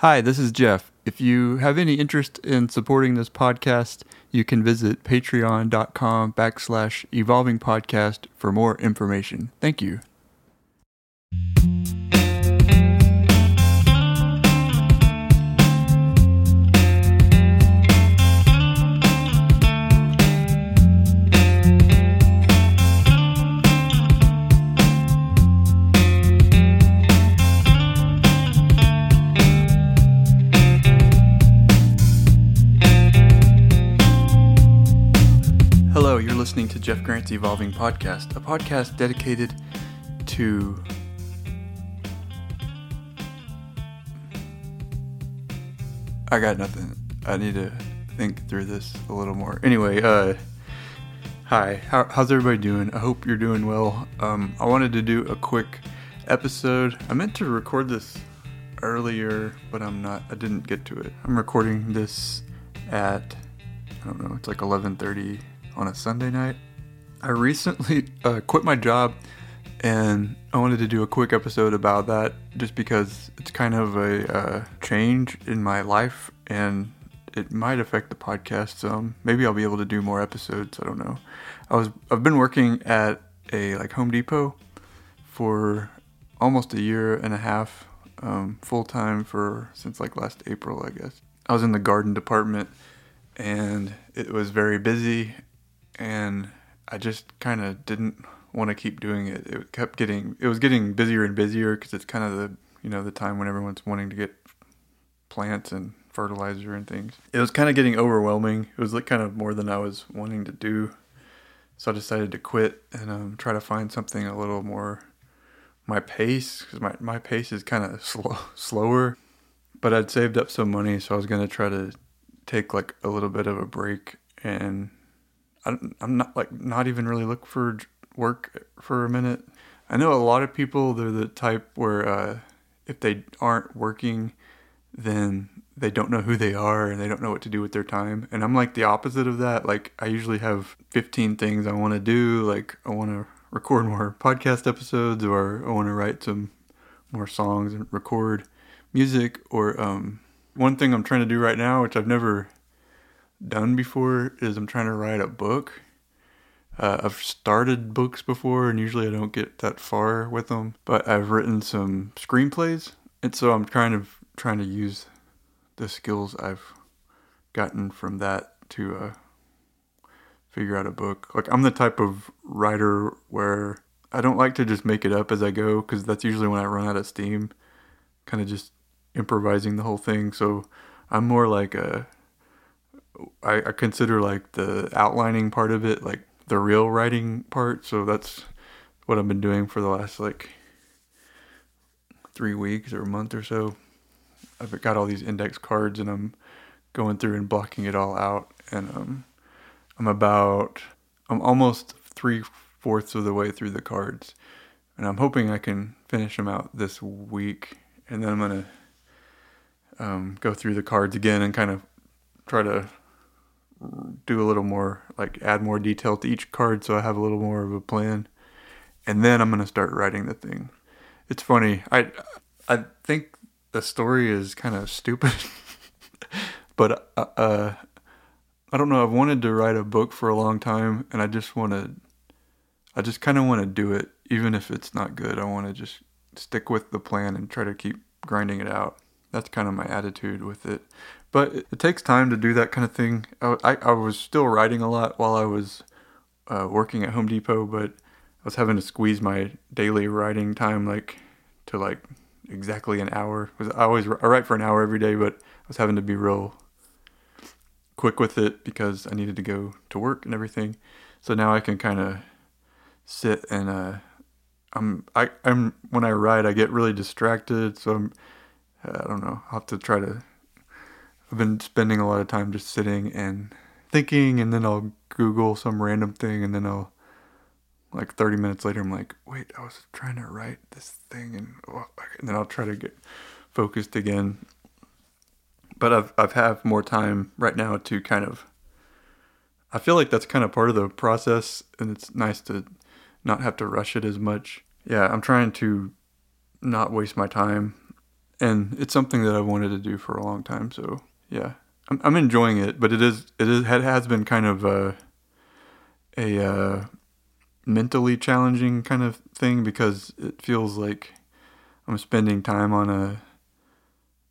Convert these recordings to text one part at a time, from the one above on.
Hi, this is Jeff. If you have any interest in supporting this podcast, you can visit patreon.com backslash evolving podcast for more information. Thank you. Hello, you're listening to Jeff Grant's Evolving Podcast, a podcast dedicated to. I got nothing. I need to think through this a little more. Anyway, uh, hi, How, how's everybody doing? I hope you're doing well. Um, I wanted to do a quick episode. I meant to record this earlier, but I'm not. I didn't get to it. I'm recording this at I don't know. It's like 11:30 on a Sunday night. I recently uh, quit my job, and I wanted to do a quick episode about that, just because it's kind of a uh, change in my life, and it might affect the podcast some. Maybe I'll be able to do more episodes. I don't know. I was I've been working at a like Home Depot for almost a year and a half, um, full time for since like last April, I guess. I was in the garden department and it was very busy and I just kind of didn't want to keep doing it. It kept getting it was getting busier and busier cuz it's kind of the, you know, the time when everyone's wanting to get plants and fertilizer and things. It was kind of getting overwhelming. It was like kind of more than I was wanting to do. So I decided to quit and um, try to find something a little more my pace cuz my my pace is kind of slow slower. But I'd saved up some money, so I was going to try to take like a little bit of a break and I'm, not like not even really look for work for a minute. I know a lot of people they're the type where uh, if they aren't working, then they don't know who they are and they don't know what to do with their time. And I'm like the opposite of that. Like I usually have 15 things I want to do. Like I want to record more podcast episodes or I want to write some more songs and record music or um one thing I'm trying to do right now, which I've never done before, is I'm trying to write a book. Uh, I've started books before, and usually I don't get that far with them. But I've written some screenplays, and so I'm kind of trying to use the skills I've gotten from that to uh, figure out a book. Like I'm the type of writer where I don't like to just make it up as I go, because that's usually when I run out of steam. Kind of just improvising the whole thing. So I'm more like a I, I consider like the outlining part of it like the real writing part. So that's what I've been doing for the last like three weeks or a month or so. I've got all these index cards and I'm going through and blocking it all out. And um, I'm about I'm almost three fourths of the way through the cards, and I'm hoping I can finish them out this week. And then I'm gonna um, go through the cards again and kind of try to do a little more, like add more detail to each card so I have a little more of a plan. And then I'm going to start writing the thing. It's funny. I I think the story is kind of stupid. but uh, uh, I don't know. I've wanted to write a book for a long time and I just want to I just kind of want to do it even if it's not good. I want to just stick with the plan and try to keep grinding it out that's kind of my attitude with it. But it, takes time to do that kind of thing. I, I, was still writing a lot while I was uh, working at Home Depot, but I was having to squeeze my daily writing time like to like exactly an hour. Because I always I write for an hour every day, but I was having to be real quick with it because I needed to go to work and everything. So now I can kind of sit and uh, I'm I I'm when I write I get really distracted, so I'm I don't know. I'll have to try to. I've been spending a lot of time just sitting and thinking, and then I'll Google some random thing, and then I'll, like 30 minutes later, I'm like, wait, I was trying to write this thing, and, oh, and then I'll try to get focused again. But I've I've have more time right now to kind of. I feel like that's kind of part of the process, and it's nice to not have to rush it as much. Yeah, I'm trying to not waste my time and it's something that I've wanted to do for a long time. So yeah, I'm, I'm enjoying it, but it is it is it has been kind of a a uh, mentally challenging kind of thing because it feels like I'm spending time on a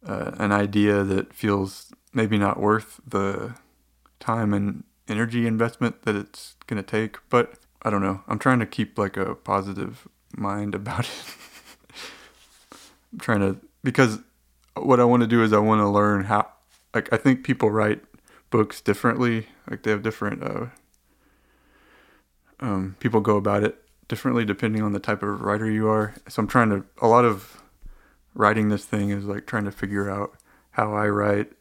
uh, an idea that feels maybe not worth the time and energy investment that it's gonna take. But I don't know. I'm trying to keep like a positive mind about it. I'm trying to because what I want to do is I want to learn how. Like I think people write books differently. Like they have different. Uh, um, people go about it differently depending on the type of writer you are. So I'm trying to. A lot of writing this thing is like trying to figure out how I write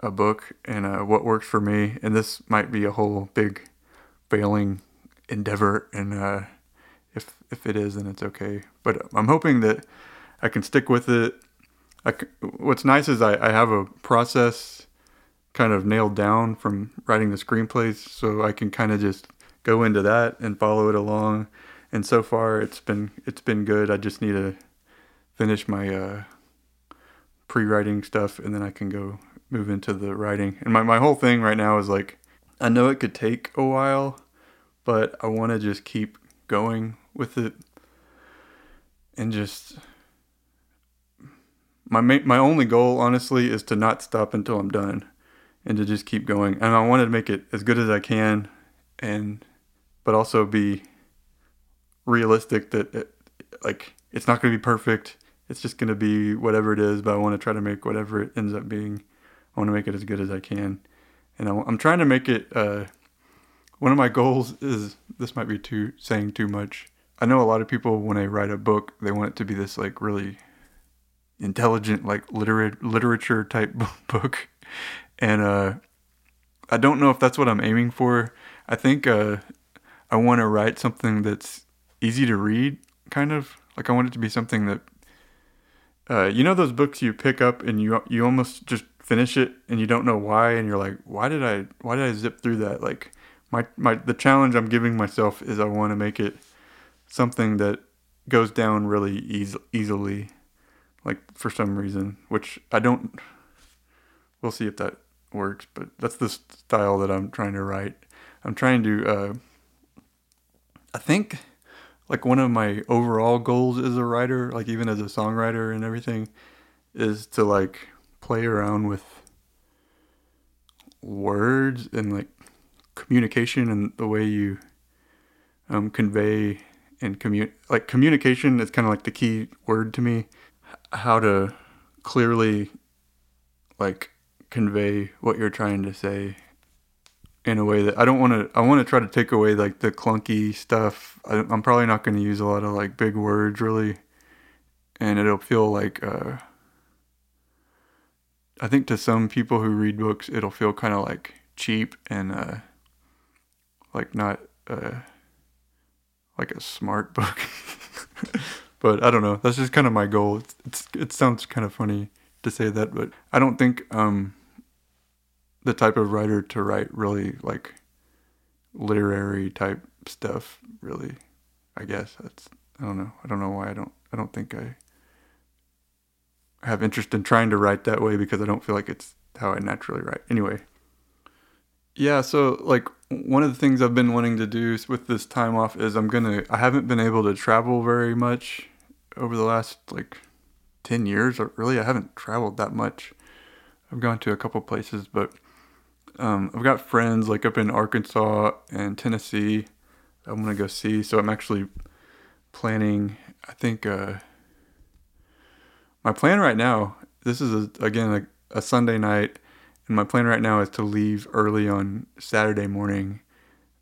a book and uh, what works for me. And this might be a whole big failing endeavor. And uh, if if it is, then it's okay. But I'm hoping that I can stick with it. I, what's nice is I, I have a process kind of nailed down from writing the screenplays, so I can kind of just go into that and follow it along. And so far, it's been it's been good. I just need to finish my uh, pre-writing stuff, and then I can go move into the writing. And my my whole thing right now is like, I know it could take a while, but I want to just keep going with it and just my my only goal honestly is to not stop until I'm done and to just keep going. And I want to make it as good as I can and but also be realistic that it, like it's not going to be perfect. It's just going to be whatever it is but I want to try to make whatever it ends up being. I want to make it as good as I can. And I, am trying to make it uh, one of my goals is this might be too saying too much. I know a lot of people when they write a book they want it to be this like really intelligent like literate literature type book. And uh i don't know if that's what i'm aiming for. I think uh i want to write something that's easy to read kind of. Like i want it to be something that uh you know those books you pick up and you you almost just finish it and you don't know why and you're like why did i why did i zip through that? Like my my the challenge i'm giving myself is i want to make it something that goes down really easy, easily like for some reason, which I don't. We'll see if that works, but that's the style that I'm trying to write. I'm trying to. Uh, I think, like one of my overall goals as a writer, like even as a songwriter and everything, is to like play around with words and like communication and the way you um, convey and commute like communication is kind of like the key word to me how to clearly like convey what you're trying to say in a way that I don't want to. I want to try to take away like the clunky stuff. I, am probably not going to use a lot of like big words really, and it'll feel like. Uh, I think to some people who read books, it'll feel kind of like cheap and uh, like not uh, like a smart book. But I don't know. That's just kind of my goal. It's, it's it sounds kind of funny to say that, but I don't think um the type of writer to write really like literary type stuff really. I guess that's I don't know. I don't know why I don't I don't think I have interest in trying to write that way because I don't feel like it's how I naturally write. Anyway. Yeah, so like one of the things I've been wanting to do with this time off is I'm gonna. I haven't been able to travel very much over the last like ten years. Really, I haven't traveled that much. I've gone to a couple places, but um, I've got friends like up in Arkansas and Tennessee. I'm gonna go see. So I'm actually planning. I think uh, my plan right now. This is a, again a, a Sunday night and my plan right now is to leave early on Saturday morning,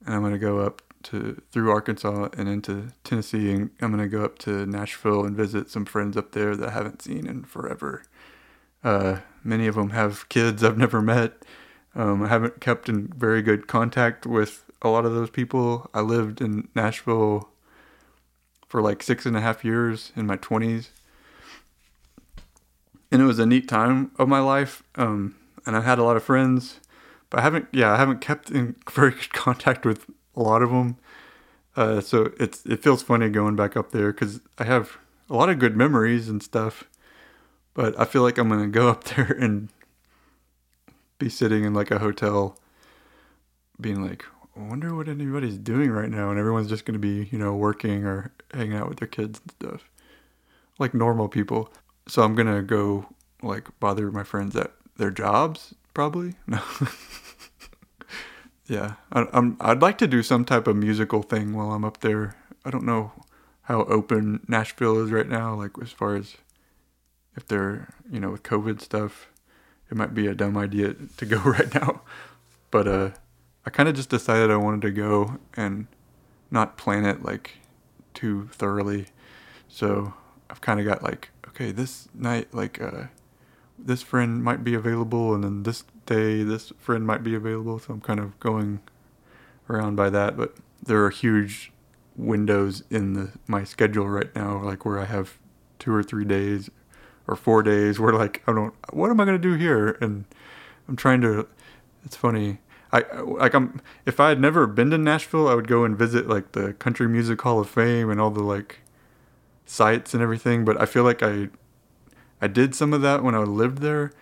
and I'm gonna go up to through Arkansas and into Tennessee, and I'm gonna go up to Nashville and visit some friends up there that I haven't seen in forever. Uh, many of them have kids I've never met. Um, I haven't kept in very good contact with a lot of those people. I lived in Nashville for like six and a half years in my 20s. And it was a neat time of my life. Um, and I've had a lot of friends, but I haven't. Yeah, I haven't kept in very good contact with a lot of them. Uh, so it's it feels funny going back up there because I have a lot of good memories and stuff, But I feel like I'm gonna go up there and be sitting in like a hotel, being like, I wonder what anybody's doing right now, and everyone's just gonna be, you know, working or hanging out with their kids and stuff, like normal people. So I'm gonna go like bother my friends at their jobs, probably. No. Yeah, I, I'm. I'd like to do some type of musical thing while I'm up there. I don't know how open Nashville is right now, like as far as if they're, you know, with COVID stuff, it might be a dumb idea to go right now. But uh I kind of just decided I wanted to go and not plan it like too thoroughly. So I've kind of got like, okay, this night, like, uh, this friend might be available, and then this day, this friend might be available. So I'm kind of going around by that. But there are huge windows in the my schedule right now, like where I have two or three days or four days where like I don't, what am I gonna do here? And I'm trying to. It's funny. I like I'm if I had never been to Nashville, I would go and visit like the Country Music Hall of Fame and all the like sites and everything. But I feel like I I did some of that when I lived there,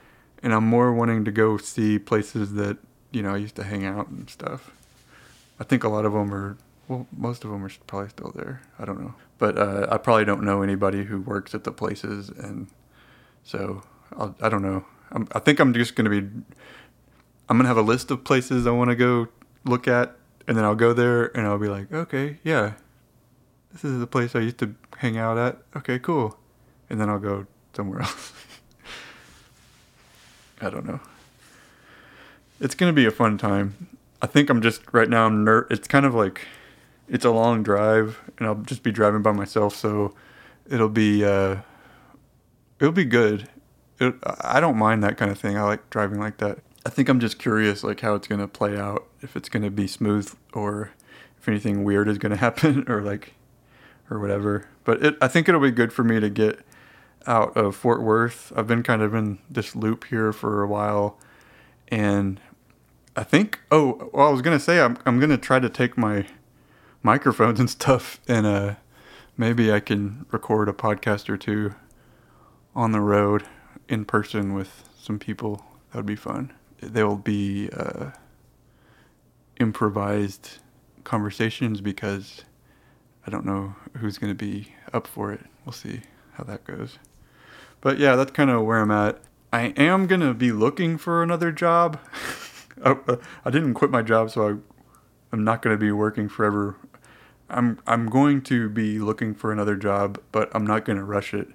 and I'm more wanting to go see places that you know I used to hang out and stuff. I think a lot of them are well, most of them are probably still there. I don't know, but uh, I probably don't know anybody who works at the places, and so I'll, I do not know. I'm, I think I'm just gonna be I'm gonna have a list of places I want to go look at, and then I'll go there and I'll be like, okay, yeah, this is the place I used to hang out at. Okay, cool, and then I'll go somewhere else. I don't know. It's gonna be a fun time. I think I'm just right now. I'm ner- It's kind of like it's a long drive, and I'll just be driving by myself, so it'll be uh, it'll be good. It, I don't mind that kind of thing. I like driving like that. I think I'm just curious, like how it's gonna play out. If it's gonna be smooth, or if anything weird is gonna happen, or like, or whatever. But it, I think it'll be good for me to get out of Fort Worth. I've been kind of in this loop here for a while, and I think. Oh, well, I was gonna say I'm I'm gonna try to take my microphones and stuff, and uh, maybe I can record a podcast or two on the road in person with some people. That would be fun They'll be uh, improvised conversations because I don't know who's going to be up for it. We'll see how that goes. But yeah, that's kind of where I'm at. I am going to be looking for another job. I, I didn't quit my job, so I, I'm not going to be working forever. I'm I'm going to be looking for another job, but I'm not going to rush it.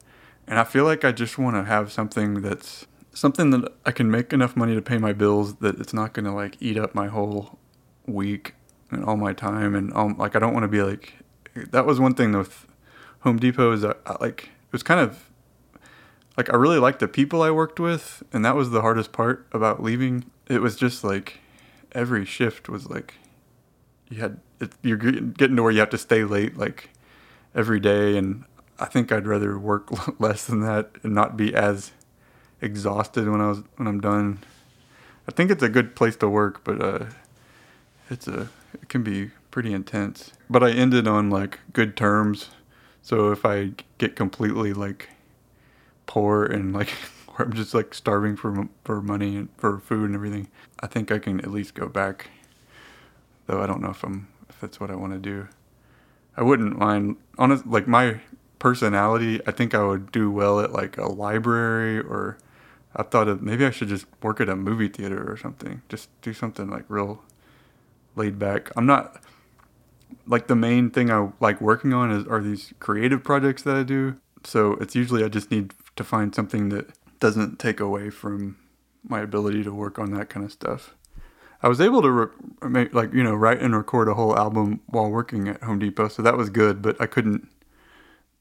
And I feel like I just want to have something that's something that I can make enough money to pay my bills that it's not going to like eat up my whole week and all my time and all, like I don't want to be like that was one thing with Home Depot is that I, like it was kind of like I really liked the people I worked with and that was the hardest part about leaving. It was just like every shift was like you had it, you're getting to where you have to stay late like every day and I think I'd rather work less than that and not be as exhausted when I was when I'm done. I think it's a good place to work, but uh, it's a it can be pretty intense. But I ended on like good terms, so if I get completely like poor and like I'm just like starving for for money and for food and everything, I think I can at least go back. Though I don't know if I'm if that's what I want to do. I wouldn't mind honest like my personality. I think I would do well at like a library or I thought of maybe I should just work at a movie theater or something. Just do something like real laid back. I'm not like the main thing I like working on is are these creative projects that I do. So it's usually I just need to find something that doesn't take away from my ability to work on that kind of stuff. I was able to re- make, like you know write and record a whole album while working at Home Depot, so that was good. But I couldn't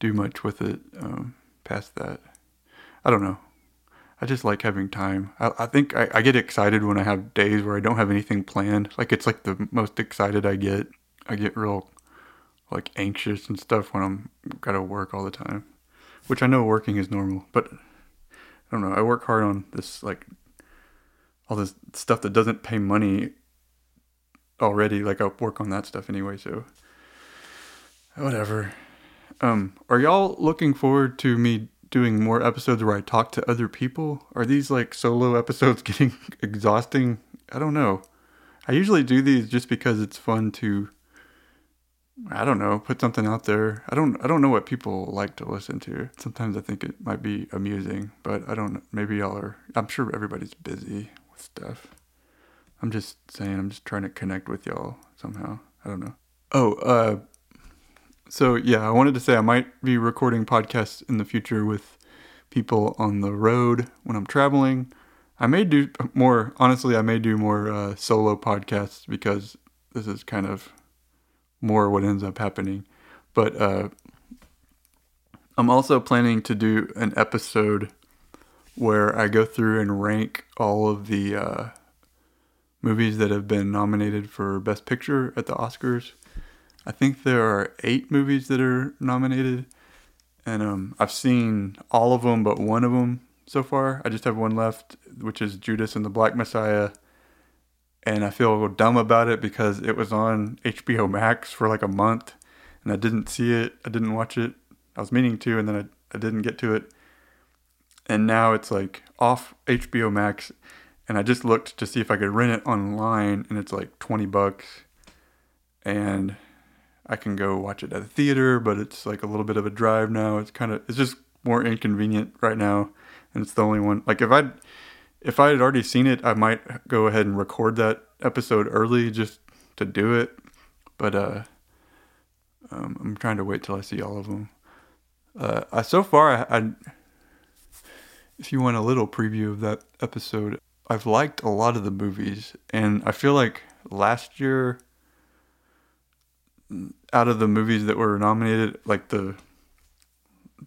do much with it um, past that. I don't know. I just like having time. I, I think I, I, get excited when I have days where I don't have anything planned. Like it's like the most excited I get. I get real like anxious and stuff when I'm gotta work all the time, which I know working is normal, but I don't know. I work hard on this like all this stuff that doesn't pay money already. Like I work on that stuff anyway, so whatever. Um, are y'all looking forward to me doing more episodes where I talk to other people. Are these like solo episodes getting exhausting? I don't know. I usually do these just because it's fun to I don't know, put something out there. I don't I don't know what people like to listen to. Sometimes I think it might be amusing, but I don't maybe y'all are I'm sure everybody's busy with stuff. I'm just saying I'm just trying to connect with y'all somehow. I don't know. Oh, uh so yeah, I wanted to say I might be recording podcasts in the future with people on the road when I'm traveling. I may do more honestly, I may do more uh, solo podcasts because this is kind of more what ends up happening. But uh, I'm also planning to do an episode where I go through and rank all of the uh, movies that have been nominated for Best Picture at the Oscars. I think there are eight movies that are nominated, and um, I've seen all of them but one of them so far. I just have one left, which is Judas and the Black Messiah and I feel dumb about it because it was on HBO Max for like a month and I didn't see it. I didn't watch it. I was meaning to, and then I, I didn't get to it. And now it's like off HBO Max, and I just looked to see if I could rent it online, and it's like 20 bucks. And I can go watch it at the theater, but it's like a little bit of a drive now. It's kind of, it's just more inconvenient right now. And it's the only one, like if I'd, if I had already seen it, I might go ahead and record that episode early just to do it. But uh, um, I'm trying to wait till I see all of them. Uh, I, so far, I, I, if you want a little preview of that episode, I've liked a lot of the movies, and I feel like last year, out of the movies that were nominated, like the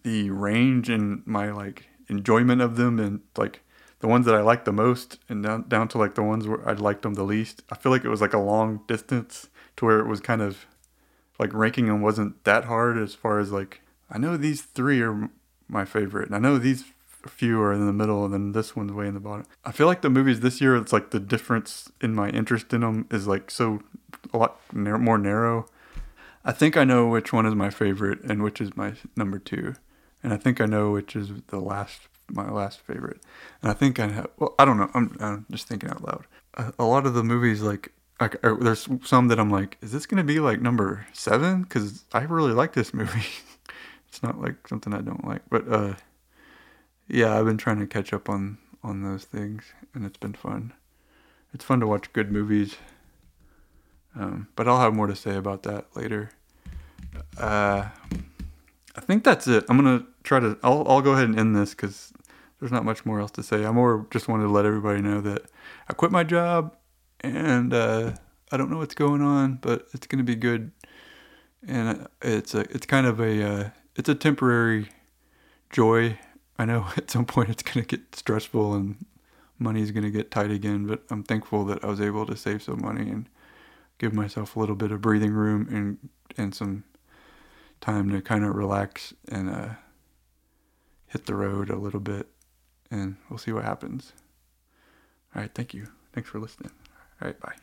the range and my like enjoyment of them and like the ones that I liked the most and down, down to like the ones where I liked them the least. I feel like it was like a long distance to where it was kind of like ranking them wasn't that hard as far as like I know these three are my favorite and I know these few are in the middle and then this one's way in the bottom. I feel like the movies this year it's like the difference in my interest in them is like so a lot more narrow. I think I know which one is my favorite and which is my number 2. And I think I know which is the last my last favorite. And I think I have, well, I don't know. I'm, I'm just thinking out loud. A, a lot of the movies, like, there's some that I'm like, is this going to be like number seven? Because I really like this movie. it's not like something I don't like. But uh, yeah, I've been trying to catch up on, on those things, and it's been fun. It's fun to watch good movies. Um, but I'll have more to say about that later. Uh, I think that's it. I'm gonna try to. I'll I'll go ahead and end this because there's not much more else to say. I more just wanted to let everybody know that I quit my job and uh, I don't know what's going on, but it's going to be good. And it's a it's kind of a uh, it's a temporary joy. I know at some point it's going to get stressful and money's going to get tight again, but I'm thankful that I was able to save some money and give myself a little bit of breathing room and and some time to kind of relax and uh, hit the road a little bit and we'll see what happens. All right, thank you. Thanks for listening. All right, bye.